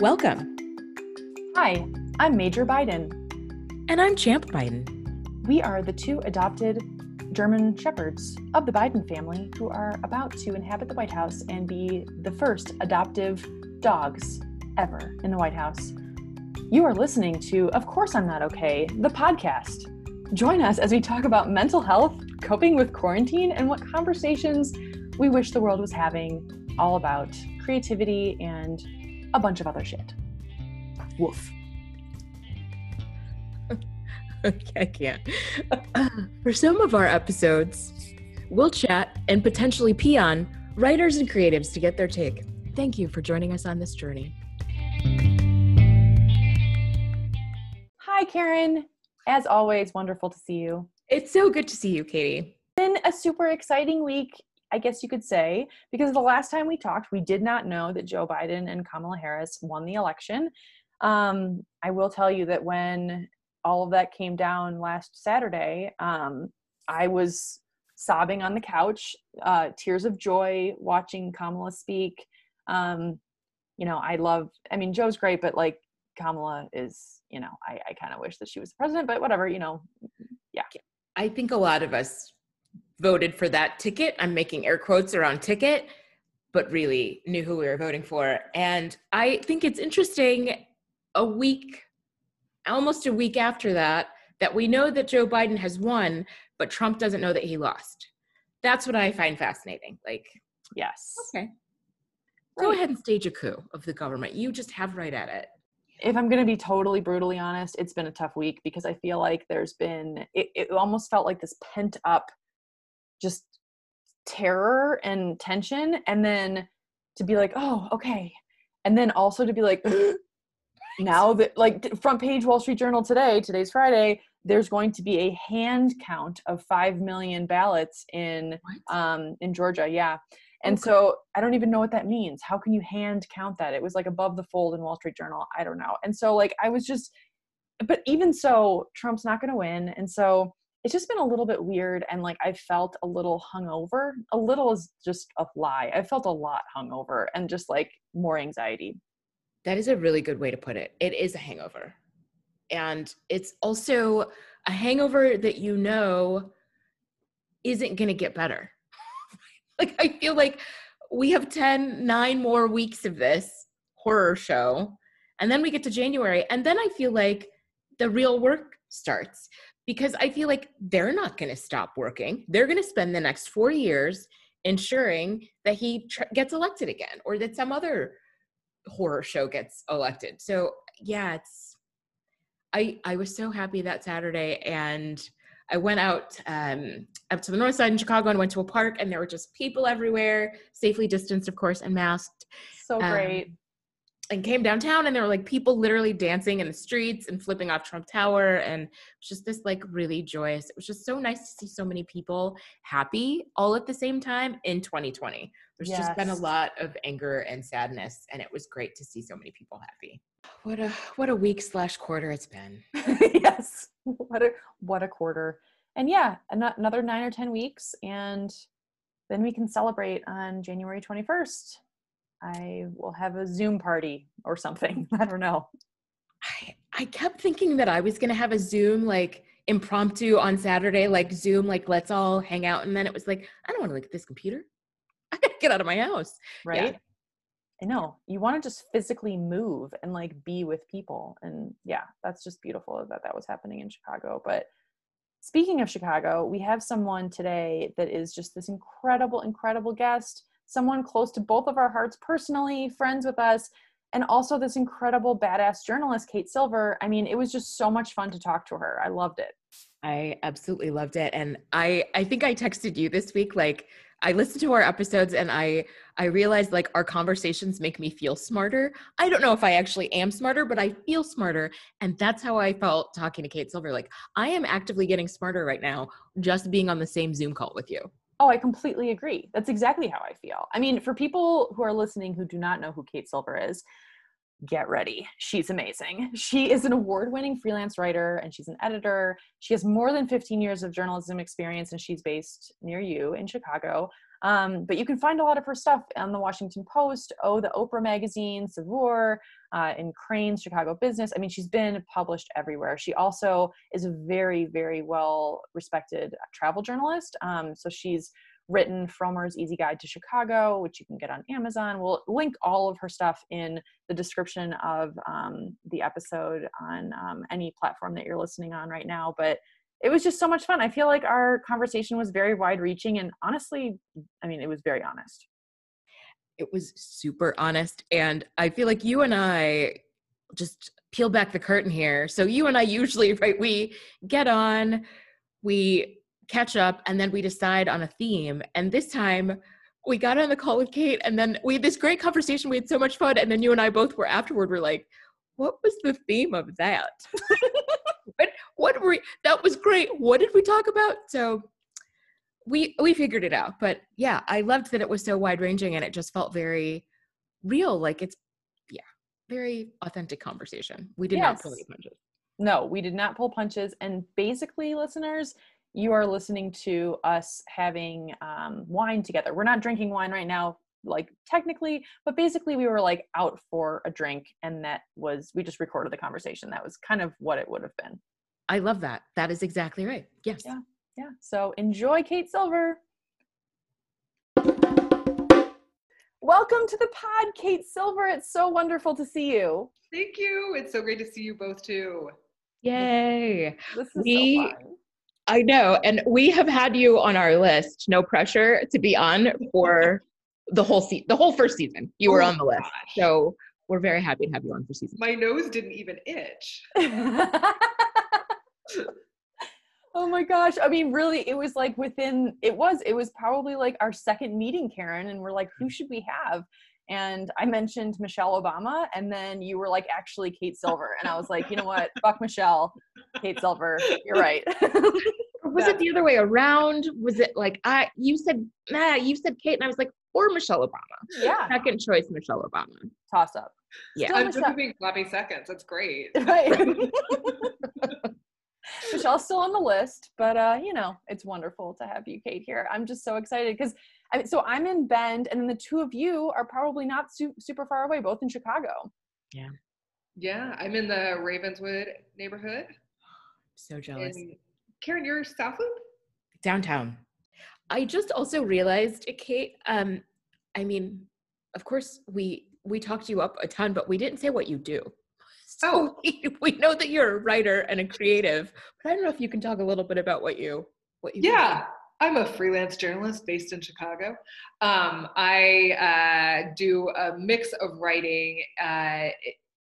Welcome. Hi, I'm Major Biden. And I'm Champ Biden. We are the two adopted German shepherds of the Biden family who are about to inhabit the White House and be the first adoptive dogs ever in the White House. You are listening to Of Course I'm Not Okay, the podcast. Join us as we talk about mental health, coping with quarantine, and what conversations we wish the world was having all about creativity and a bunch of other shit. Woof. I can't. For some of our episodes, we'll chat and potentially pee on writers and creatives to get their take. Thank you for joining us on this journey. Hi, Karen. As always, wonderful to see you. It's so good to see you, Katie. Been a super exciting week, I guess you could say, because the last time we talked, we did not know that Joe Biden and Kamala Harris won the election. Um, I will tell you that when all of that came down last Saturday, um, I was sobbing on the couch, uh, tears of joy watching Kamala speak. Um, you know, I love, I mean, Joe's great, but like Kamala is, you know, I, I kind of wish that she was the president, but whatever, you know, yeah. I think a lot of us voted for that ticket. I'm making air quotes around ticket, but really knew who we were voting for. And I think it's interesting a week almost a week after that that we know that Joe Biden has won, but Trump doesn't know that he lost. That's what I find fascinating. Like, yes. Okay. Go ahead and stage a coup of the government. You just have right at it. If I'm going to be totally brutally honest, it's been a tough week because I feel like there's been, it, it almost felt like this pent up just terror and tension. And then to be like, oh, okay. And then also to be like, now that like front page wall street journal today today's friday there's going to be a hand count of 5 million ballots in what? um in georgia yeah and okay. so i don't even know what that means how can you hand count that it was like above the fold in wall street journal i don't know and so like i was just but even so trump's not going to win and so it's just been a little bit weird and like i felt a little hungover a little is just a lie i felt a lot hungover and just like more anxiety that is a really good way to put it. It is a hangover. And it's also a hangover that you know isn't going to get better. like, I feel like we have 10, nine more weeks of this horror show. And then we get to January. And then I feel like the real work starts because I feel like they're not going to stop working. They're going to spend the next four years ensuring that he tr- gets elected again or that some other horror show gets elected. So yeah, it's I I was so happy that Saturday and I went out um, up to the north side in Chicago and went to a park and there were just people everywhere, safely distanced, of course, and masked. So great. Um, and came downtown and there were like people literally dancing in the streets and flipping off Trump Tower and it was just this like really joyous. It was just so nice to see so many people happy all at the same time in 2020. There's yes. just been a lot of anger and sadness and it was great to see so many people happy. What a what a week slash quarter it's been. yes. What a what a quarter. And yeah, another nine or ten weeks and then we can celebrate on January 21st I will have a Zoom party or something. I don't know. I, I kept thinking that I was going to have a Zoom like impromptu on Saturday, like Zoom, like let's all hang out. And then it was like, I don't want to look at this computer. I got to get out of my house. Right. Yeah. I know. You want to just physically move and like be with people. And yeah, that's just beautiful that that was happening in Chicago. But speaking of Chicago, we have someone today that is just this incredible, incredible guest someone close to both of our hearts personally, friends with us, and also this incredible badass journalist, Kate Silver. I mean, it was just so much fun to talk to her. I loved it. I absolutely loved it. And I I think I texted you this week like I listened to our episodes and I I realized like our conversations make me feel smarter. I don't know if I actually am smarter, but I feel smarter and that's how I felt talking to Kate Silver like I am actively getting smarter right now just being on the same Zoom call with you. Oh, I completely agree. That's exactly how I feel. I mean, for people who are listening who do not know who Kate Silver is, get ready. She's amazing. She is an award winning freelance writer and she's an editor. She has more than 15 years of journalism experience and she's based near you in Chicago. Um, but you can find a lot of her stuff on the Washington Post, Oh, the Oprah magazine, Saveur, uh, in Crain's Chicago Business. I mean, she's been published everywhere. She also is a very, very well respected travel journalist. Um, so she's written Frommer's Easy Guide to Chicago, which you can get on Amazon. We'll link all of her stuff in the description of um, the episode on um, any platform that you're listening on right now. But it was just so much fun. I feel like our conversation was very wide reaching and honestly, I mean, it was very honest. It was super honest. And I feel like you and I just peel back the curtain here. So you and I usually, right, we get on, we catch up, and then we decide on a theme. And this time, we got on the call with Kate, and then we had this great conversation. We had so much fun. And then you and I both were afterward, we're like, what was the theme of that? what what were we, that was great. What did we talk about? So we we figured it out. But yeah, I loved that it was so wide ranging and it just felt very real. Like it's yeah, very authentic conversation. We did yes. not pull any punches. No, we did not pull punches. And basically, listeners, you are listening to us having um, wine together. We're not drinking wine right now like technically but basically we were like out for a drink and that was we just recorded the conversation that was kind of what it would have been i love that that is exactly right yes yeah yeah so enjoy kate silver welcome to the pod kate silver it's so wonderful to see you thank you it's so great to see you both too yay this is we, so fun I know. And we have had you on our list, no pressure to be on for the whole se- the whole first season. You were oh on the list, gosh. so we're very happy to have you on for season. My nose didn't even itch. oh my gosh! I mean, really, it was like within. It was. It was probably like our second meeting, Karen, and we're like, who mm-hmm. should we have? And I mentioned Michelle Obama, and then you were like, actually, Kate Silver, and I was like, you know what? Fuck Michelle, Kate Silver. You're right. was it the other way around? Was it like I? You said nah. You said Kate, and I was like, or Michelle Obama. Yeah. Second choice, Michelle Obama. Toss up. Yeah. I'm just being sloppy seconds. That's great. Right. Michelle's still on the list, but uh, you know, it's wonderful to have you, Kate, here. I'm just so excited because I mean, so I'm in Bend, and then the two of you are probably not su- super far away, both in Chicago. Yeah. Yeah, I'm in the Ravenswood neighborhood. So jealous. And Karen, you're South Loop? Downtown. I just also realized, Kate, um, I mean, of course we we talked you up a ton, but we didn't say what you do. So oh. we, we know that you're a writer and a creative, but I don't know if you can talk a little bit about what you what you Yeah. Do. I'm a freelance journalist based in Chicago. Um, I uh, do a mix of writing, uh,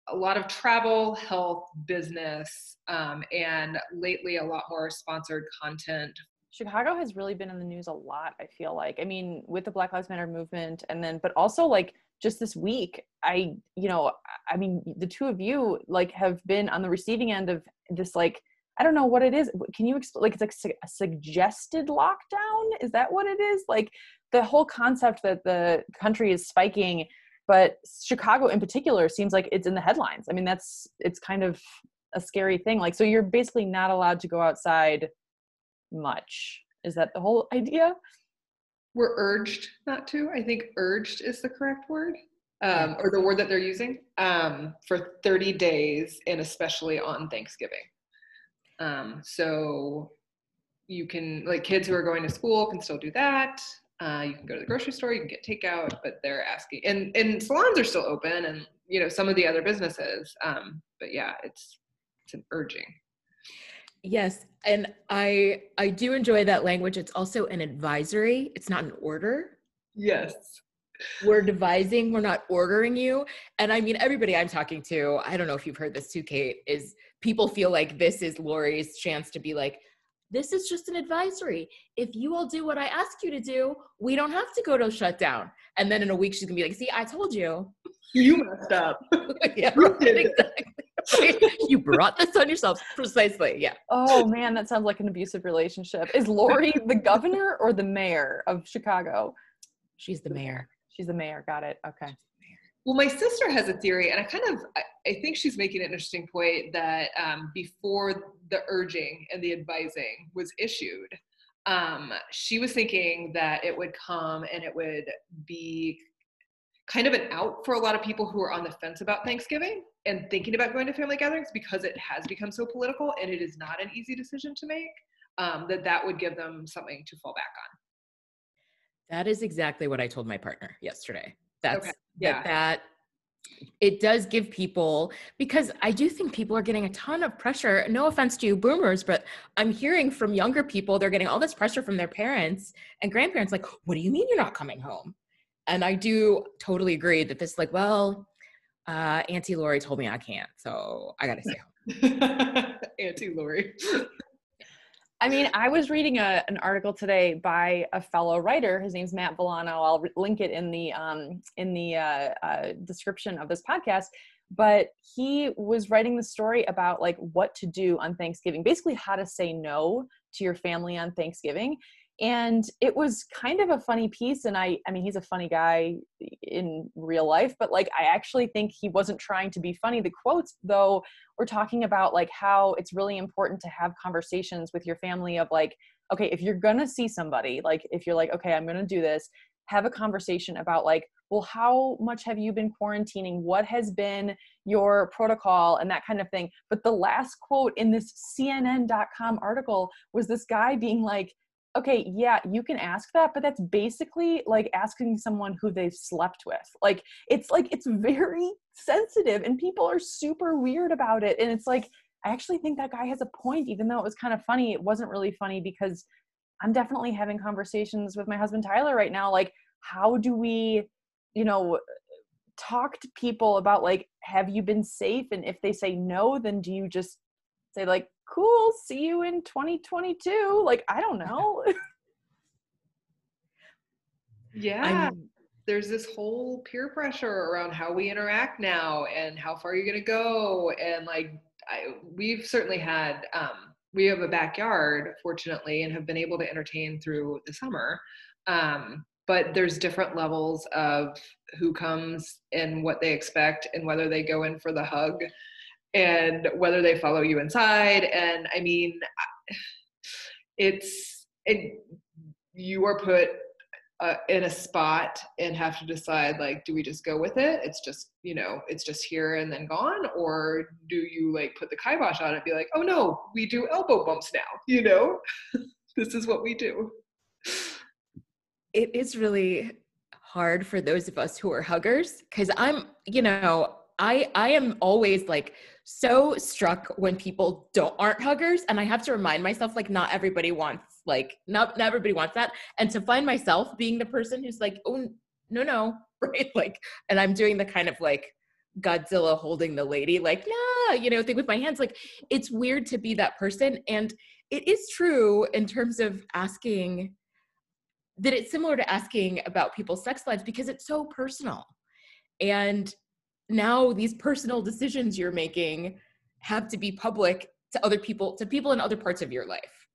a lot of travel, health, business, um, and lately a lot more sponsored content Chicago has really been in the news a lot, I feel like. I mean, with the Black Lives Matter movement and then but also like just this week, I you know, I mean, the two of you like have been on the receiving end of this like I don't know what it is. Can you explain like it's like a suggested lockdown? Is that what it is? Like the whole concept that the country is spiking but Chicago in particular seems like it's in the headlines. I mean, that's it's kind of a scary thing. Like so you're basically not allowed to go outside much. Is that the whole idea? We're urged not to. I think urged is the correct word, um, or the word that they're using um, for 30 days, and especially on Thanksgiving. Um, so you can, like, kids who are going to school can still do that. Uh, you can go to the grocery store, you can get takeout, but they're asking, and and salons are still open, and you know some of the other businesses. Um, but yeah, it's it's an urging. Yes, and I I do enjoy that language. It's also an advisory. It's not an order. Yes. We're devising, we're not ordering you. And I mean everybody I'm talking to, I don't know if you've heard this too, Kate, is people feel like this is Lori's chance to be like, this is just an advisory. If you all do what I ask you to do, we don't have to go to shutdown. And then in a week, she's gonna be like, see, I told you. You messed up. yeah, exactly. you brought this on yourself. Precisely yeah. Oh man that sounds like an abusive relationship. Is lori the governor or the mayor of chicago? She's the mayor. She's the mayor got it okay. Well my sister has a theory and i kind of i, I think she's making an interesting point that um, before the urging and the advising was issued um, she was thinking that it would come and it would be kind of an out for a lot of people who are on the fence about Thanksgiving and thinking about going to family gatherings because it has become so political and it is not an easy decision to make. Um, that that would give them something to fall back on. That is exactly what I told my partner yesterday. That's Okay, yeah. that, that it does give people because I do think people are getting a ton of pressure. No offense to you boomers, but I'm hearing from younger people they're getting all this pressure from their parents and grandparents like, "What do you mean you're not coming home?" And I do totally agree that this like, well, uh, Auntie Lori told me I can't, so I got to stay home. Auntie Lori. I mean, I was reading a, an article today by a fellow writer. His name's Matt Villano. I'll re- link it in the um, in the uh, uh, description of this podcast. But he was writing the story about like what to do on Thanksgiving, basically how to say no to your family on Thanksgiving. And it was kind of a funny piece. And I, I mean, he's a funny guy in real life, but like I actually think he wasn't trying to be funny. The quotes, though, we're talking about like how it's really important to have conversations with your family of like okay if you're gonna see somebody like if you're like okay i'm gonna do this have a conversation about like well how much have you been quarantining what has been your protocol and that kind of thing but the last quote in this cnn.com article was this guy being like okay yeah you can ask that but that's basically like asking someone who they've slept with. Like it's like it's very sensitive and people are super weird about it and it's like i actually think that guy has a point even though it was kind of funny. It wasn't really funny because i'm definitely having conversations with my husband tyler right now like how do we you know talk to people about like have you been safe? And if they say no then do you just say like cool see you in 2022 like i don't know. Yeah. I'm there's this whole peer pressure around how we interact now and how far you're going to go. And like I, we've certainly had um, we have a backyard fortunately and have been able to entertain through the summer. Um, but there's different levels of who comes and what they expect and whether they go in for the hug and whether they follow you inside. And i mean it's it you are put uh, in a spot and have to decide like do we just go with it? It's just you know it's just here and then gone? Or do you like put the kibosh on it be like oh no we do elbow bumps now you know? This is what we do. It is really hard for those of us who are huggers because i'm you know i i am always like so struck when people don't aren't huggers and i have to remind myself like not everybody wants like not, not everybody wants that. And to find myself being the person who's like oh no no right? Like and i'm doing the kind of like godzilla holding the lady like nah you know thing with my hands. Like it's weird to be that person and it is true in terms of asking that it's similar to asking about people's sex lives because it's so personal. And now these personal decisions you're making have to be public to other people, to people in other parts of your life,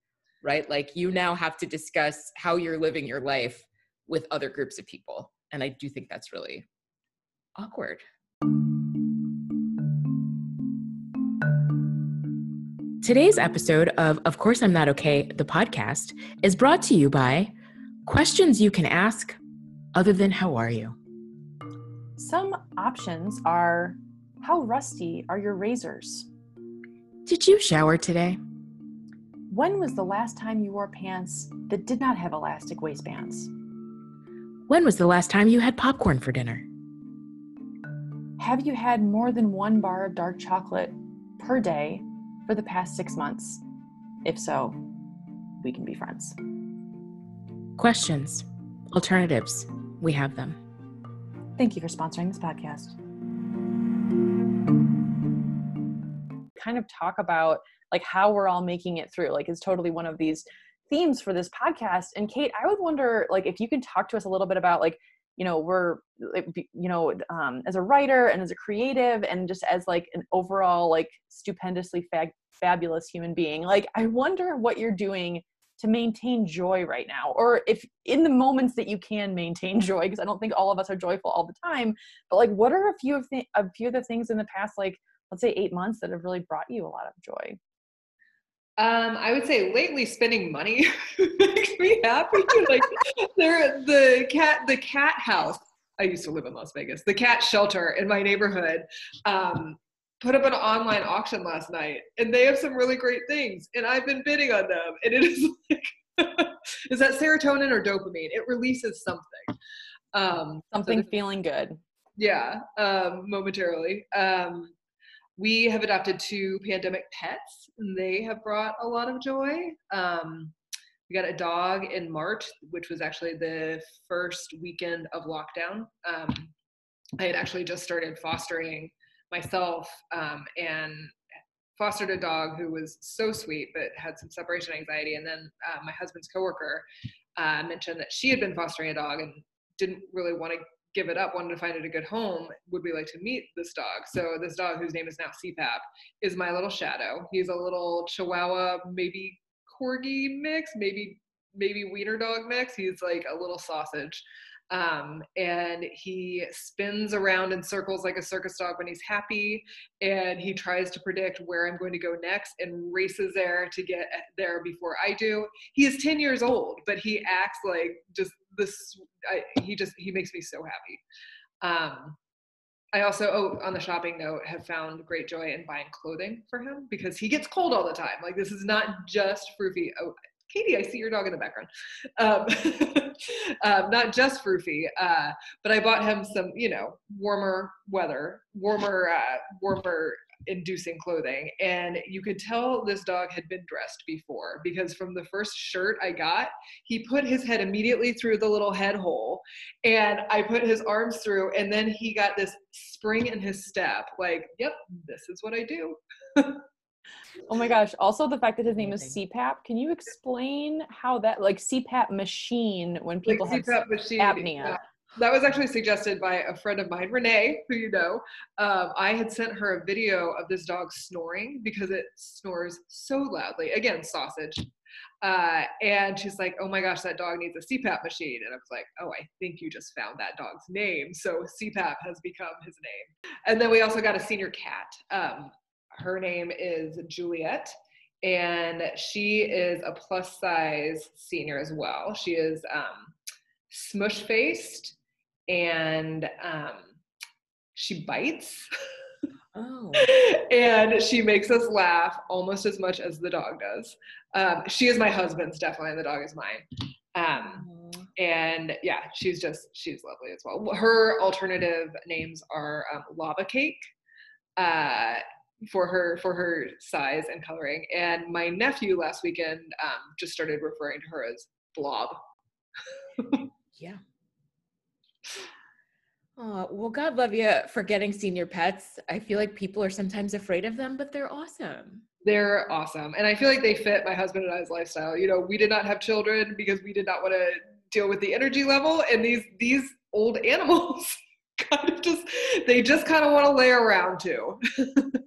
right? Like you now have to discuss how you're living your life with other groups of people. And I do think that's really awkward. Today's episode of Of Course I'm Not Okay, the podcast, is brought to you by questions you can ask other than how are you? Some options are how rusty are your razors Did you shower today? when was the last time you wore pants that did not have elastic waistbands When was the last time you had popcorn for dinner? Have you had more than one bar of dark chocolate per day for the past six months? If so, we can be friends. Questions, alternatives, we have them. Thank you for sponsoring this podcast. Kind of talk about like how we're all making it through. Like, is totally one of these themes for this podcast. And Kate, I would wonder like if you can talk to us a little bit about like you know we're you know um, as a writer and as a creative and just as like an overall like stupendously fag- fabulous human being like i wonder what you're doing to maintain joy right now or if in the moments that you can maintain joy because i don't think all of us are joyful all the time but like what are a few of the a few of the things in the past like let's say eight months that have really brought you a lot of joy Um, I would say lately spending money makes me happy. Like there, the cat, the cat house. I used to live in Las Vegas. The cat shelter in my neighborhood um, put up an online auction last night, and they have some really great things. And I've been bidding on them, and it is like, is that serotonin or dopamine? It releases something. Um, Something so feeling good. yeah, um, momentarily. Um, we have adopted two pandemic pets. And they have brought a lot of joy. Um, we got a dog in March, which was actually the first weekend of lockdown. Um, I had actually just started fostering myself um, and fostered a dog who was so sweet but had some separation anxiety. And then uh, my husband's coworker uh, mentioned that she had been fostering a dog and didn't really want to give it up, wanted to find it a good home, would we like to meet this dog? So this dog, whose name is now CPAP, is my little shadow. He's a little Chihuahua, maybe corgi mix, maybe maybe wiener dog mix. He's like a little sausage. Um, and he spins around in circles like a circus dog when he's happy and he tries to predict where i'm going to go next and races there to get there before i do. He is 10 years old but he acts like just this I, he just he makes me so happy. Um, i also oh on the shopping note have found great joy in buying clothing for him because he gets cold all the time. Like this is not just froofy Katie, I see your dog in the background. Um, um, not just Froofy, uh, but I bought him some, you know, warmer weather, warmer, uh, warmer inducing clothing. And you could tell this dog had been dressed before because from the first shirt I got, he put his head immediately through the little head hole and I put his arms through. And then he got this spring in his step like, yep, this is what I do. Oh my gosh. Also the fact that his name is CPAP. Can you explain how that like CPAP machine when people like have CPAP machine. apnea? uh, that was actually suggested by a friend of mine, Renee, who you know. Um, I had sent her a video of this dog snoring because it snores so loudly. Again, sausage. Uh, and she's like, "Oh my gosh, that dog needs a CPAP machine." And I was like, "Oh, I think you just found that dog's name." So CPAP has become his name. And then we also got a senior cat. Um, her name is Juliet, and she is a plus size senior as well. She is um, smush faced and um, she bites. Oh. and she makes us laugh almost as much as the dog does. Um, she is my husband's definitely, and the dog is mine. Um, and yeah, she's just she's lovely as well. Her alternative names are um, lava cake uh, for her for her size and coloring. And my nephew last weekend um, just started referring to her as blob. Yeah. Oh, well, God love you for getting senior pets. I feel like people are sometimes afraid of them, but they're awesome. They're awesome. And I feel like they fit my husband and I's lifestyle. You know, we did not have children because we did not want to deal with the energy level. And these these old animals kind of just they just kind of want to lay around too.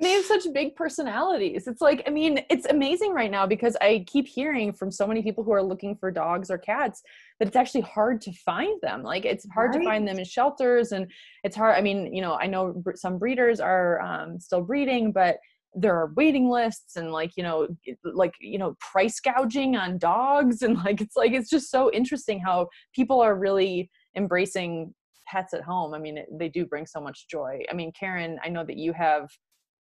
they have such big personalities. It's like, I mean, it's amazing right now because I keep hearing from so many people who are looking for dogs or cats that it's actually hard to find them. Like, it's hard to find them in shelters, and it's hard. I mean, you know, I know some breeders are um, still breeding, but there are waiting lists and like you know like you know price gouging on dogs and like it's like it's just so interesting how people are really embracing pets at home i mean it, they do bring so much joy i mean karen i know that you have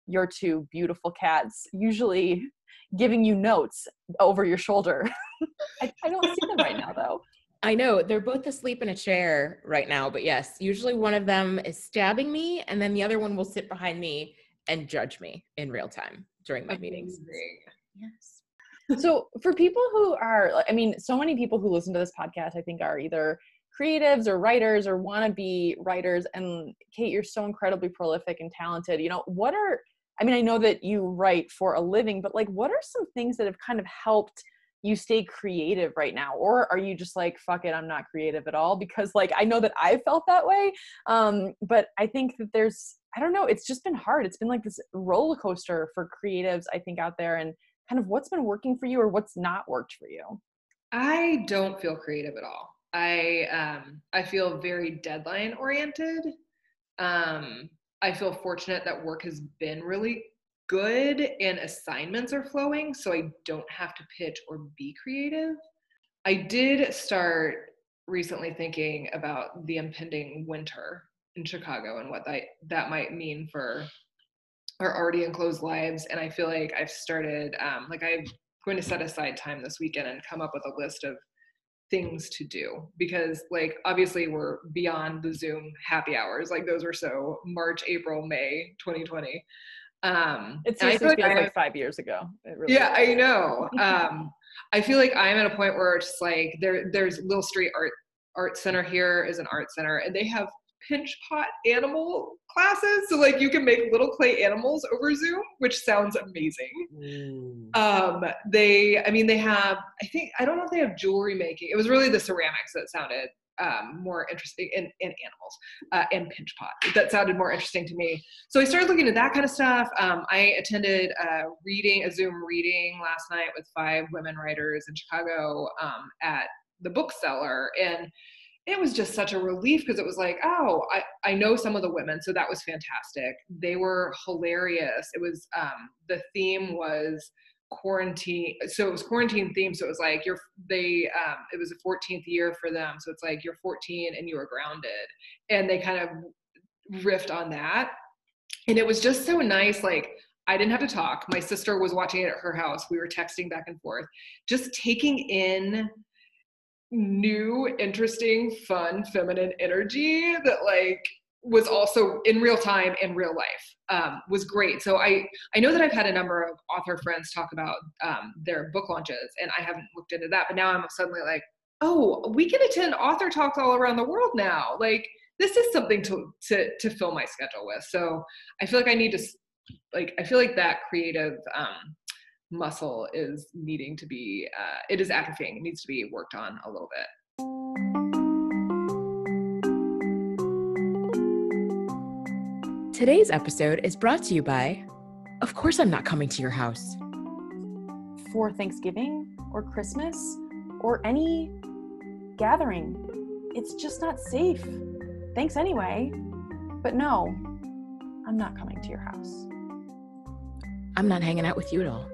your two beautiful cats usually giving you notes over your shoulder. I, I don't see them right now though. I know they're both asleep in a chair right now, but yes, usually one of them is stabbing me, and then the other one will sit behind me and judge me in real time during my meetings. Yes. So for people who are, I mean, so many people who listen to this podcast, I think, are either creatives or writers or want to be writers. And Kate, you're so incredibly prolific and talented. You know, what are, I mean, I know that you write for a living, but like, what are some things that have kind of helped you stay creative right now or are you just like fuck it i'm not creative at all because like i know that i felt that way um but i think that there's i don't know it's just been hard it's been like this roller coaster for creatives i think out there and kind of what's been working for you or what's not worked for you I don't feel creative at all. I um, I feel very deadline oriented. Um, I feel fortunate that work has been really good and assignments are flowing, so I don't have to pitch or be creative. I did start recently thinking about the impending winter in Chicago and what that that might mean for our already enclosed lives. And I feel like I've started um, like I'm going to set aside time this weekend and come up with a list of things to do because like obviously we're beyond the zoom happy hours like those were so march april may 2020 um It and I seriously feel like I like five years ago. Really yeah does. i know um i feel like i'm at a point where it's like there there's Lillstreet art art center here is an art center and they have pinch pot animal classes. So like you can make little clay animals over zoom which sounds amazing. Um they i mean they have i think i don't know if they have jewelry making it was really the ceramics that sounded um, more interesting in, in animals uh, and pinch pot that sounded more interesting to me. So i started looking at that kind of stuff. Um, i attended a reading a zoom reading last night with five women writers in chicago um, at the Book Cellar and it was just such a relief because it was like oh I, I know some of the women so that was fantastic. They were hilarious. It was um, the theme was quarantine so it was quarantine theme so it was like you're they um it was the 14th year for them so it's like you're 14 and you were grounded. And they kind of riffed on that. And it was just so nice like i didn't have to talk. My sister was watching it at her house. We were texting back and forth. Just taking in new interesting fun feminine energy that like was also in real time in real life um, was great. So i i know that i've had a number of author friends talk about um, their book launches and i haven't looked into that but now i'm suddenly like oh we can attend author talks all around the world now. Like this is something to to to fill my schedule with. So i feel like i need to like i feel like that creative um, muscle is needing to be uh, it is atrophying it needs to be worked on a little bit Today's episode is brought to you by Of course, I'm not coming to your house. For Thanksgiving or Christmas or any gathering, it's just not safe. Thanks anyway. But no, I'm not coming to your house. I'm not hanging out with you at all.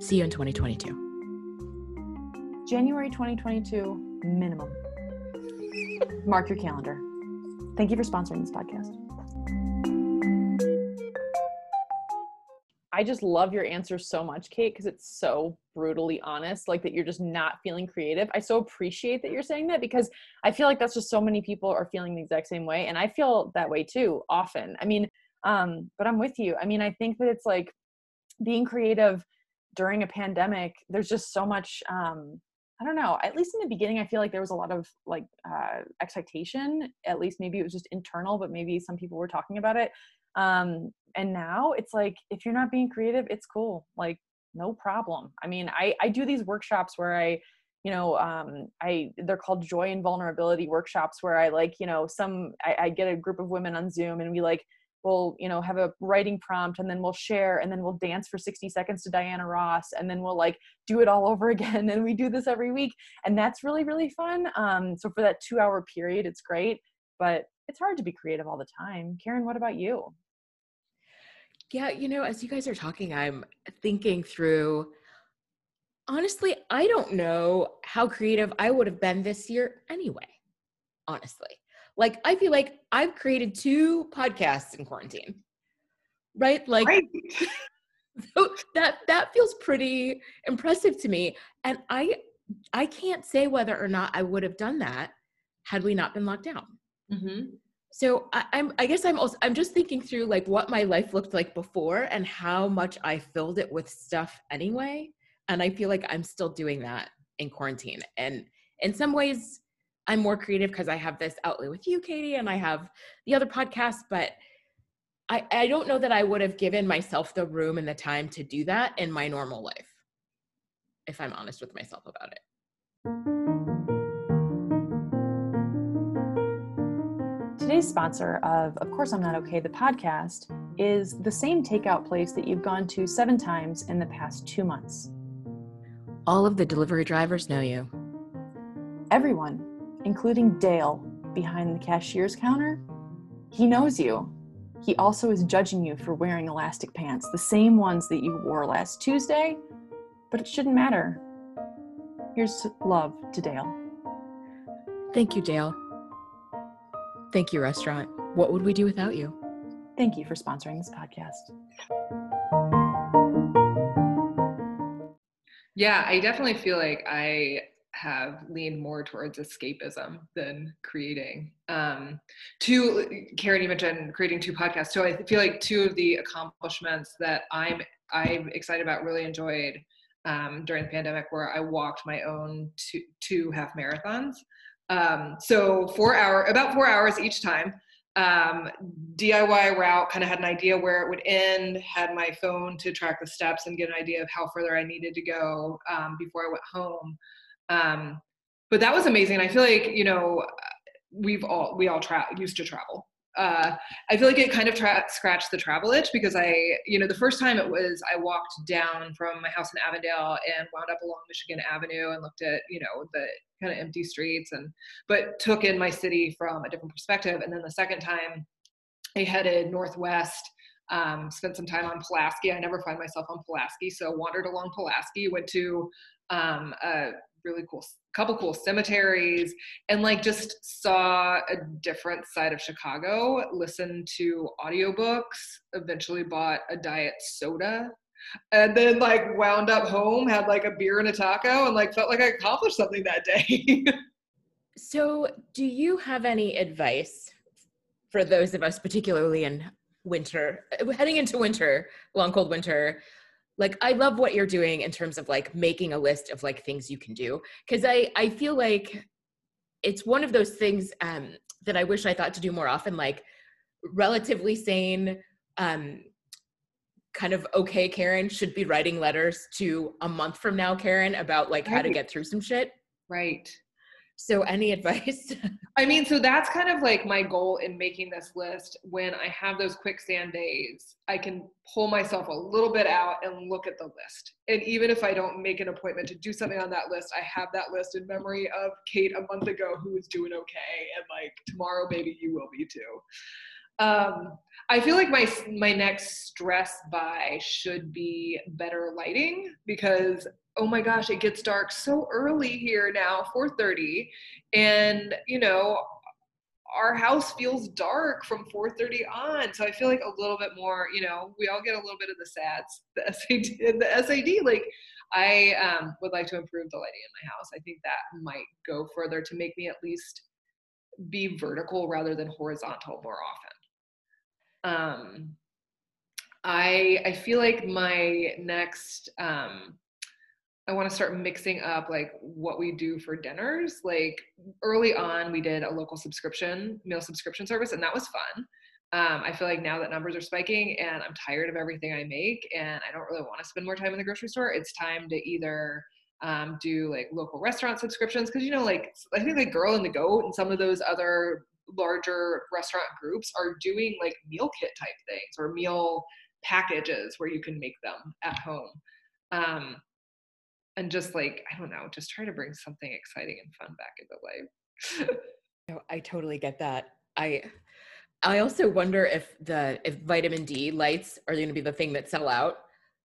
See you in 2022. January 2022, minimum. Mark your calendar. Thank you for sponsoring this podcast. I just love your answer so much, Kate, because it's so brutally honest, like that you're just not feeling creative. I so appreciate that you're saying that because I feel like that's just so many people are feeling the exact same way. And I feel that way too, often. I mean, um, but I'm with you. I mean, I think that it's like being creative during a pandemic, there's just so much um I don't know. At least in the beginning, I feel like there was a lot of like uh, expectation. At least maybe it was just internal, but maybe some people were talking about it. Um, and now it's like if you're not being creative, it's cool. Like no problem. I mean, I I do these workshops where I, you know, um, I they're called joy and vulnerability workshops where I like you know some I, I get a group of women on Zoom and we like we'll you know have a writing prompt and then we'll share and then we'll dance for 60 seconds to diana ross and then we'll like do it all over again and we do this every week and that's really really fun um, so for that two hour period it's great but it's hard to be creative all the time karen what about you Yeah, you know, as you guys are talking, I'm thinking through. Honestly, I don't know how creative I would have been this year anyway. Honestly, like I feel like I've created two podcasts in quarantine, right? Like right so that that feels pretty impressive to me, and I I can't say whether or not I would have done that had we not been locked down. mm-hmm. So I, I'm I guess I'm also I'm just thinking through like what my life looked like before and how much I filled it with stuff anyway. And I feel like I'm still doing that in quarantine. And in some ways I'm more creative because I have this outlet with you, Katie, and I have the other podcast, but I, I don't know that I would have given myself the room and the time to do that in my normal life, if I'm honest with myself about it. Today's sponsor of Of Course I'm Not Okay, the podcast, is the same takeout place that you've gone to seven times in the past two months. All of the delivery drivers know you. Everyone, including Dale behind the cashier's counter, he knows you. He also is judging you for wearing elastic pants, the same ones that you wore last Tuesday, but it shouldn't matter. Here's love to Dale. Thank you, Dale. Thank you, restaurant. What would we do without you? Thank you for sponsoring this podcast. Yeah, I definitely feel like I have leaned more towards escapism than creating. Um, two, Karen, you mentioned creating two podcasts. So I feel like two of the accomplishments that I'm I'm excited about, really enjoyed um, during the pandemic, where I walked my own two, two half marathons. Um, so four hour, about four hours each time. Um, DIY route, kind of had an idea where it would end, had my phone to track the steps and get an idea of how further I needed to go um, before I went home. Um, but that was amazing. I feel like, you know, we've all, we all tra- used to travel uh, I feel like it kind of tra- scratched the travel itch because I, you know, the first time it was I walked down from my house in Avondale and wound up along Michigan Avenue and looked at, you know, the kind of empty streets and, but took in my city from a different perspective. And then the second time I headed northwest, um, spent some time on Pulaski. I never find myself on Pulaski, so wandered along Pulaski, went to um, a really cool couple cool cemeteries and like just saw a different side of chicago listened to audiobooks eventually bought a diet soda and then like wound up home had like a beer and a taco and like felt like i accomplished something that day. So do you have any advice for those of us particularly in winter heading into winter long cold winter like i love what you're doing in terms of like making a list of like things you can do because i i feel like it's one of those things um that i wish i thought to do more often like relatively sane um kind of okay karen should be writing letters to a month from now karen about like right. how to get through some shit right so, any advice? I mean, so that's kind of like my goal in making this list. When I have those quicksand days, I can pull myself a little bit out and look at the list. And even if I don't make an appointment to do something on that list, I have that list in memory of Kate a month ago who was doing okay. And like, tomorrow, maybe you will be too. Um, I feel like my my next stress buy should be better lighting because oh my gosh, it gets dark so early here now, 4:30, and you know our house feels dark from 4:30 on. So I feel like a little bit more, you know, we all get a little bit of the SADs, the SAD, the SAD. Like I um, would like to improve the lighting in my house. I think that might go further to make me at least be vertical rather than horizontal more often um, I I feel like my next um, I want to start mixing up like what we do for dinners. Like early on, we did a local subscription meal subscription service, and that was fun. Um, I feel like now that numbers are spiking and I'm tired of everything I make and I don't really want to spend more time in the grocery store, it's time to either um, do like local restaurant subscriptions because you know like I think like Girl and the Goat and some of those other larger restaurant groups are doing like meal kit type things or meal packages where you can make them at home. Um, and just like, I don't know, just try to bring something exciting and fun back into life. no, I totally get that. I I also wonder if the if vitamin D lights are going to be the thing that sell out.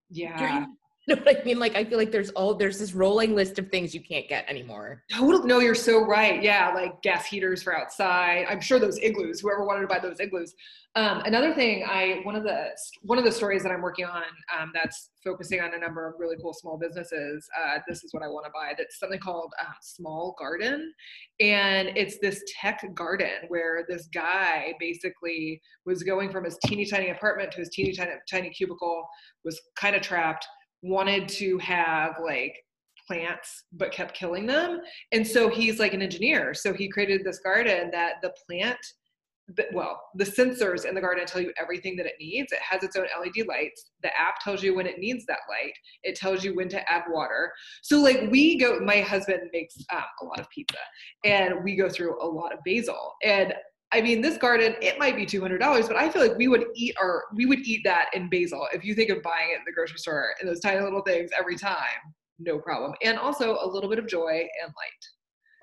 Yeah. know what I mean? Like I feel like there's all there's this rolling list of things you can't get anymore. Totally. No, you're so right. Yeah, like gas heaters for outside. I'm sure those igloos. Whoever wanted to buy those igloos. Um, another thing, I one of the one of the stories that I'm working on um, that's focusing on a number of really cool small businesses. Uh, this is what I want to buy. That's something called um, Small Garden, and it's this tech garden where this guy basically was going from his teeny tiny apartment to his teeny tiny tiny cubicle, was kind of trapped wanted to have like plants but kept killing them. And so he's like an engineer. So he created this garden that the plant well the sensors in the garden tell you everything that it needs. It has its own led lights. The app tells you when it needs that light. It tells you when to add water. So like we go my husband makes um, a lot of pizza and we go through a lot of basil. And I mean, this garden, it might be $200, but I feel like we would eat our, we would eat that in basil. If you think of buying it in the grocery store and those tiny little things every time, no problem. And also a little bit of joy and light.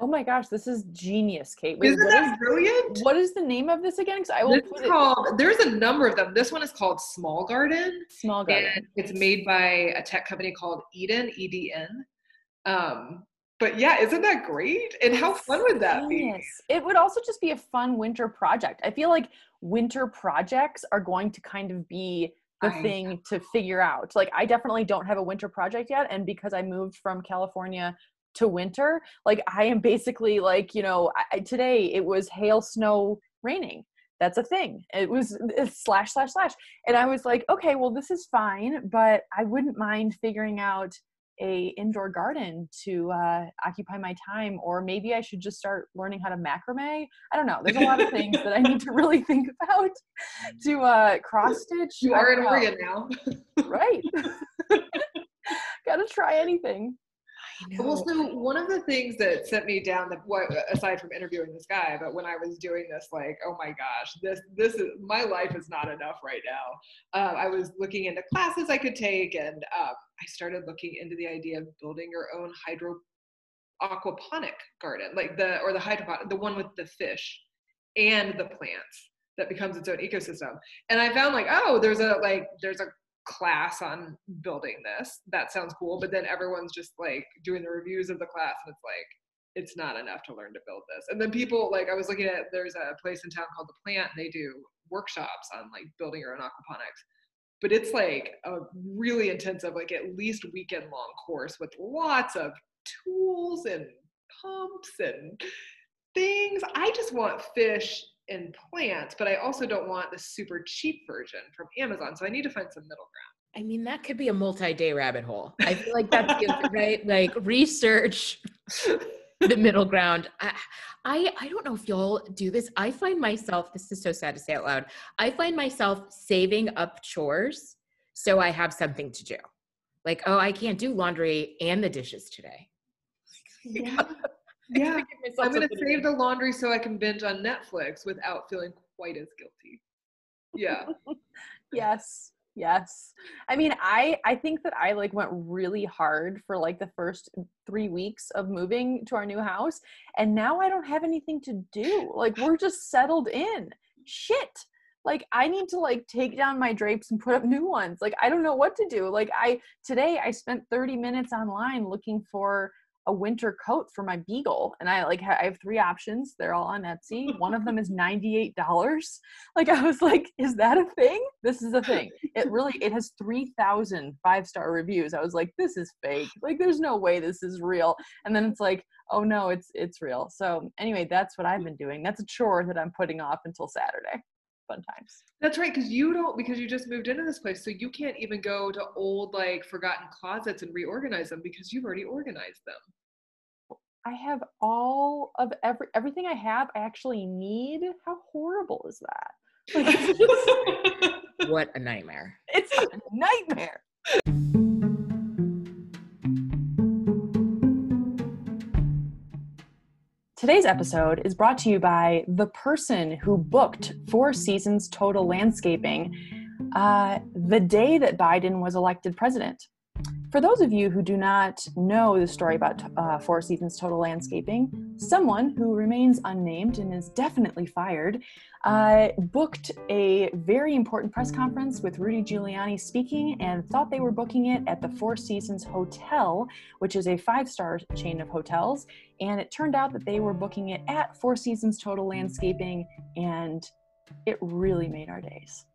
Oh my gosh, this is genius, Kate. Wait, Isn't what that is brilliant? what is the name of this again? Because I will This put is it called. There's a number of them. This one is called Small Garden, small garden. and it's made by a tech company called Eden, E-D-N. Um, but yeah, isn't that great? And how fun would that be? It would also just be a fun winter project. I feel like winter projects are going to kind of be the I thing to figure out. Like I definitely don't have a winter project yet and because I moved from California to winter, like I am basically like, you know, I, I- today it was hail, snow, raining. That's a thing. It was uh, slash slash slash. And I was like, okay, well this is fine, but I wouldn't mind figuring out a indoor garden to uh, occupy my time or maybe i should just start learning how to macrame i don't know there's a lot of things that i need to really think about to uh, cross stitch You are in. Oregon now. right gotta try anything I. Well, so one of the things that sent me down the what aside from interviewing this guy, but when I was doing this, like, oh my gosh, this this is my life is not enough right now. Uh, I was looking into classes I could take, and um, I started looking into the idea of building your own hydro aquaponic garden, like the or the hydroponic, the one with the fish and the plants that becomes its own ecosystem. And I found like, oh, there's a like there's a class on building this. That sounds cool, but then everyone's just like doing the reviews of the class, and it's like it's not enough to learn to build this. And then people like I was looking at there's a place in town called the Plant, and they do workshops on like building your own aquaponics. But it's like a really intensive, like at least weekend long course with lots of tools and pumps and things. I just want fish and plants, but I also don't want the super cheap version from Amazon. So I need to find some middle ground. I mean, that could be a multi-day rabbit hole. I feel like that's good, right. Like research the middle ground. I, I I don't know if y'all do this. I find myself. This is so sad to say out loud. I find myself saving up chores so I have something to do. Like, oh, I can't do laundry and the dishes today. Yeah. Yeah. I'm going to save the laundry so I can binge on Netflix without feeling quite as guilty. Yeah. yes yes. I mean i i think that i like went really hard for like the first three weeks of moving to our new house and now i don't have anything to do. Like we're just settled in. Shit. Like i need to like take down my drapes and put up new ones. Like i don't know what to do. Like i today i spent 30 minutes online looking for a winter coat for my beagle and i like ha- i have three options they're all on etsy one of them is $98 like i was like is that a thing? This is a thing. It really it has 3000 five star reviews. I was like this is fake. Like there's no way this is real. And then it's like oh no it's it's real. So anyway that's what i've mm. been doing. That's a chore that i'm putting off until saturday fun times That's right, because you don't because you just moved into this place, so you can't even go to old like forgotten closets and reorganize them because you've already organized them. i have all of every everything i have i actually need how horrible is that like What a nightmare. it's a nightmare Today's episode is brought to you by the person who booked Four Seasons Total Landscaping uh, the day that Biden was elected president. For those of you who do not know the story about uh, Four Seasons Total Landscaping, someone who remains unnamed and is definitely fired uh, booked a very important press conference with Rudy Giuliani speaking and thought they were booking it at the Four Seasons Hotel, which is a five star chain of hotels. And it turned out that they were booking it at Four Seasons Total Landscaping, and it really made our days.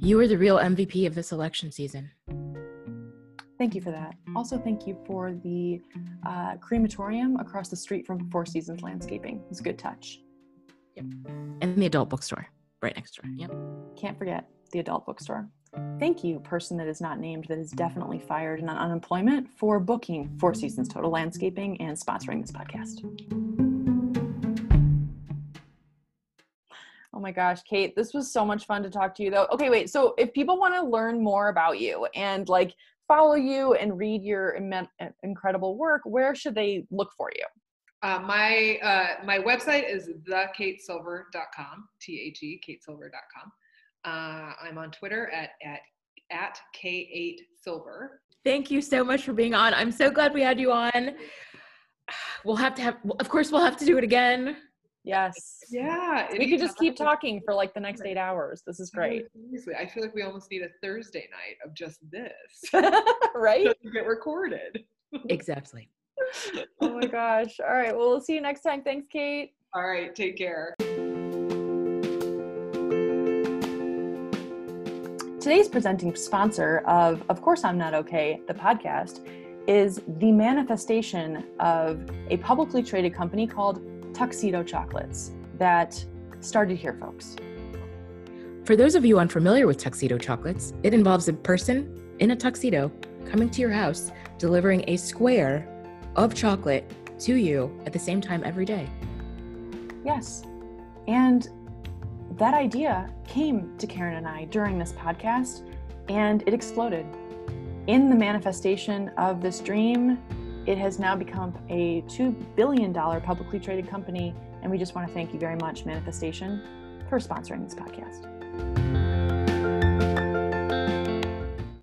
You are the real MVP of this election season. Thank you for that. Also, thank you for the uh, crematorium across the street from Four Seasons Landscaping. It's a good touch. Yep. And the adult bookstore right next door. Yep. Can't forget the adult bookstore. Thank you, person that is not named that is definitely fired and on unemployment, for booking Four Seasons Total Landscaping and sponsoring this podcast. Oh my gosh, Kate, this was so much fun to talk to you though. Okay, wait. So if people want to learn more about you and like follow you and read your immen- incredible work, where should they look for you? Uh, my uh, my website is thekatesilver.com, T H E, katesilver.com. Uh, I'm on Twitter at at at K8Silver. Thank you so much for being on. I'm so glad we had you on. we'll have to have of course we'll have to do it again Yes. Yeah. We could just keep talking for like the next eight hours. This is great. Seriously, I feel like we almost need a Thursday night of just this right? to get recorded. exactly Oh my gosh. All right. Well, we'll see you next time. Thanks, Kate. All right, take care. Today's presenting sponsor of Of Course I'm Not Okay, the podcast, is the manifestation of a publicly traded company called Tuxedo Chocolates that started here, folks. For those of you unfamiliar with tuxedo chocolates, it involves a person in a tuxedo coming to your house, delivering a square of chocolate to you at the same time every day. Yes. And that idea came to Karen and I during this podcast, and it exploded. In the manifestation of this dream, it has now become a $2 billion publicly traded company, and we just want to thank you very much, Manifestation, for sponsoring this podcast.